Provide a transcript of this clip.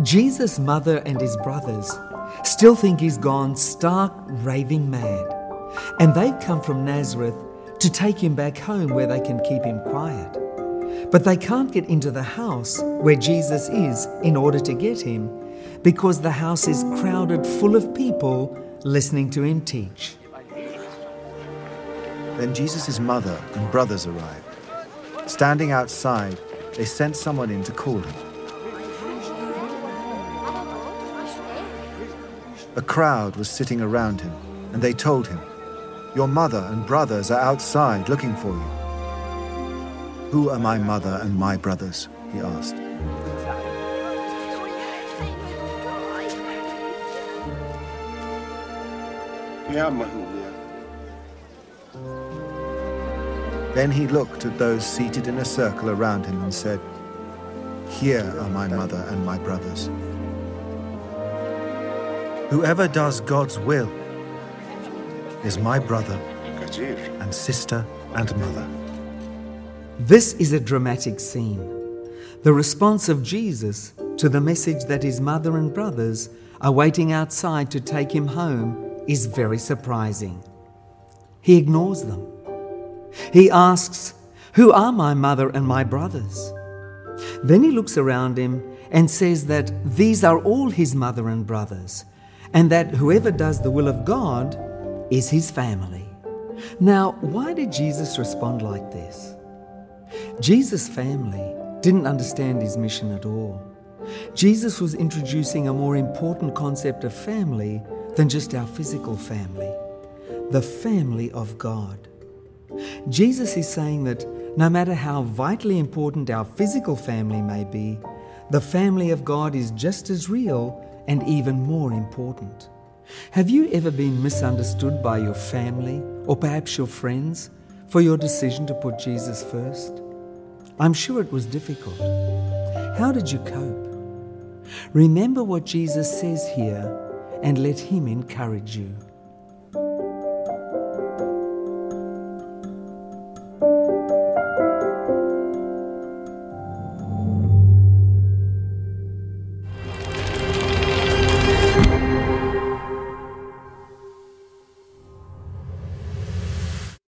Jesus' mother and his brothers still think he's gone stark raving mad, and they've come from Nazareth to take him back home where they can keep him quiet. But they can't get into the house where Jesus is in order to get him because the house is crowded full of people listening to him teach. Then Jesus' mother and brothers arrived. Standing outside, they sent someone in to call him. A crowd was sitting around him, and they told him, Your mother and brothers are outside looking for you. Who are my mother and my brothers? he asked. Then he looked at those seated in a circle around him and said, Here are my mother and my brothers. Whoever does God's will is my brother and sister and mother. This is a dramatic scene. The response of Jesus to the message that his mother and brothers are waiting outside to take him home is very surprising. He ignores them. He asks, Who are my mother and my brothers? Then he looks around him and says that these are all his mother and brothers, and that whoever does the will of God is his family. Now, why did Jesus respond like this? Jesus' family didn't understand his mission at all. Jesus was introducing a more important concept of family than just our physical family the family of God. Jesus is saying that no matter how vitally important our physical family may be, the family of God is just as real and even more important. Have you ever been misunderstood by your family or perhaps your friends for your decision to put Jesus first? I'm sure it was difficult. How did you cope? Remember what Jesus says here and let Him encourage you.